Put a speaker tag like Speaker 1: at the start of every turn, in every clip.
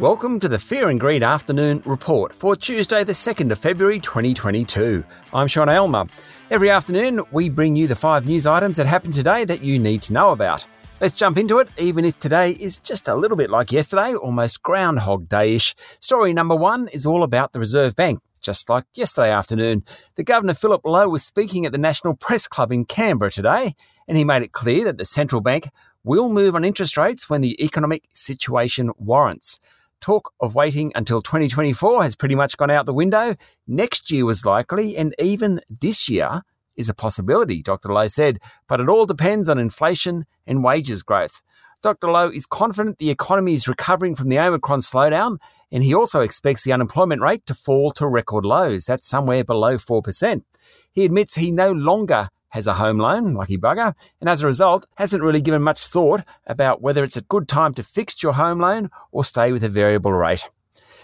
Speaker 1: Welcome to the Fear and Greed Afternoon Report for Tuesday, the 2nd of February 2022. I'm Sean Aylmer. Every afternoon, we bring you the five news items that happened today that you need to know about. Let's jump into it, even if today is just a little bit like yesterday, almost Groundhog Day ish. Story number one is all about the Reserve Bank. Just like yesterday afternoon, the Governor Philip Lowe was speaking at the National Press Club in Canberra today, and he made it clear that the central bank will move on interest rates when the economic situation warrants. Talk of waiting until 2024 has pretty much gone out the window. Next year was likely, and even this year is a possibility, Dr. Lowe said, but it all depends on inflation and wages growth. Dr. Lowe is confident the economy is recovering from the Omicron slowdown, and he also expects the unemployment rate to fall to record lows. That's somewhere below 4%. He admits he no longer has a home loan, lucky bugger, and as a result, hasn't really given much thought about whether it's a good time to fix your home loan or stay with a variable rate.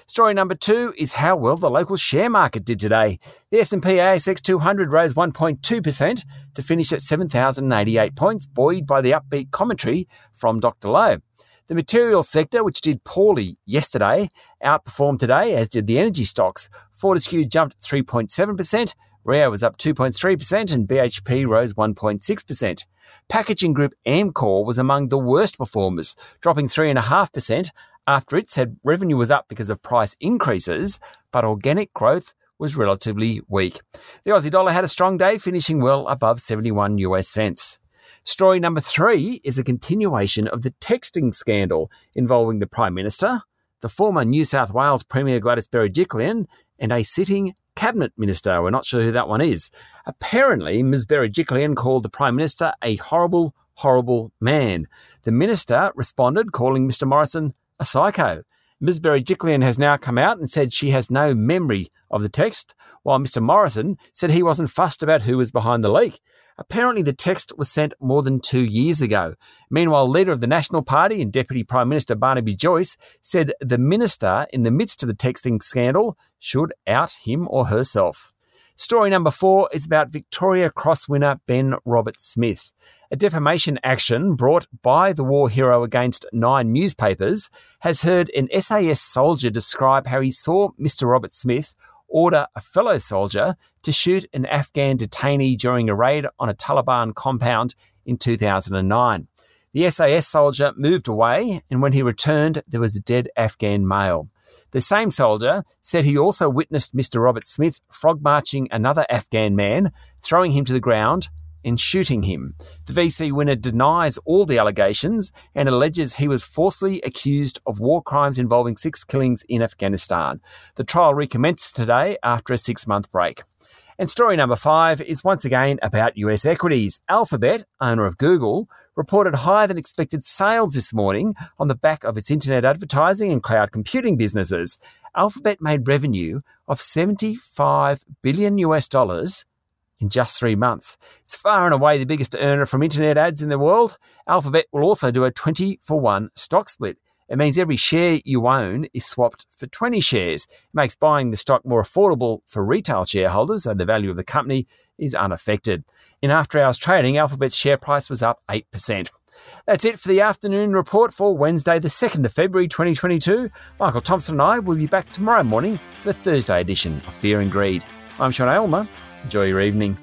Speaker 1: Story number two is how well the local share market did today. The S&P ASX 200 rose 1.2% to finish at 7,088 points, buoyed by the upbeat commentary from Dr. Lowe. The materials sector, which did poorly yesterday, outperformed today, as did the energy stocks. Fortescue jumped 3.7%, Rio was up 2.3% and BHP rose 1.6%. Packaging group Amcor was among the worst performers, dropping 3.5% after it said revenue was up because of price increases, but organic growth was relatively weak. The Aussie dollar had a strong day, finishing well above 71 US cents. Story number three is a continuation of the texting scandal involving the Prime Minister, the former New South Wales Premier Gladys Berejiklian, and a sitting cabinet minister. We're not sure who that one is. Apparently, Ms. Berejiklian called the Prime Minister a horrible, horrible man. The minister responded, calling Mr. Morrison a psycho. Ms. Berejiklian has now come out and said she has no memory of the text, while Mr. Morrison said he wasn't fussed about who was behind the leak. Apparently, the text was sent more than two years ago. Meanwhile, leader of the National Party and Deputy Prime Minister Barnaby Joyce said the minister, in the midst of the texting scandal, should out him or herself. Story number four is about Victoria Cross winner Ben Roberts-Smith. A defamation action brought by the war hero against nine newspapers has heard an SAS soldier describe how he saw Mr. Roberts-Smith order a fellow soldier to shoot an Afghan detainee during a raid on a Taliban compound in 2009. The SAS soldier moved away, and when he returned, there was a dead Afghan male. The same soldier said he also witnessed Mr. Roberts-Smith frog marching another Afghan man, throwing him to the ground and shooting him. The VC winner denies all the allegations and alleges he was falsely accused of war crimes involving six killings in Afghanistan. The trial recommenced today after a six month break. And story number five is once again about US equities. Alphabet, owner of Google, reported higher than expected sales this morning on the back of its internet advertising and cloud computing businesses. Alphabet made revenue of 75 billion US dollars in just three months. It's far and away the biggest earner from internet ads in the world. Alphabet will also do a 20 for 1 stock split. It means every share you own is swapped for 20 shares. It makes buying the stock more affordable for retail shareholders, and the value of the company is unaffected. In after hours trading, Alphabet's share price was up 8%. That's it for the afternoon report for Wednesday, the 2nd of February 2022. Michael Thompson and I will be back tomorrow morning for the Thursday edition of Fear and Greed. I'm Sean Aylmer. Enjoy your evening.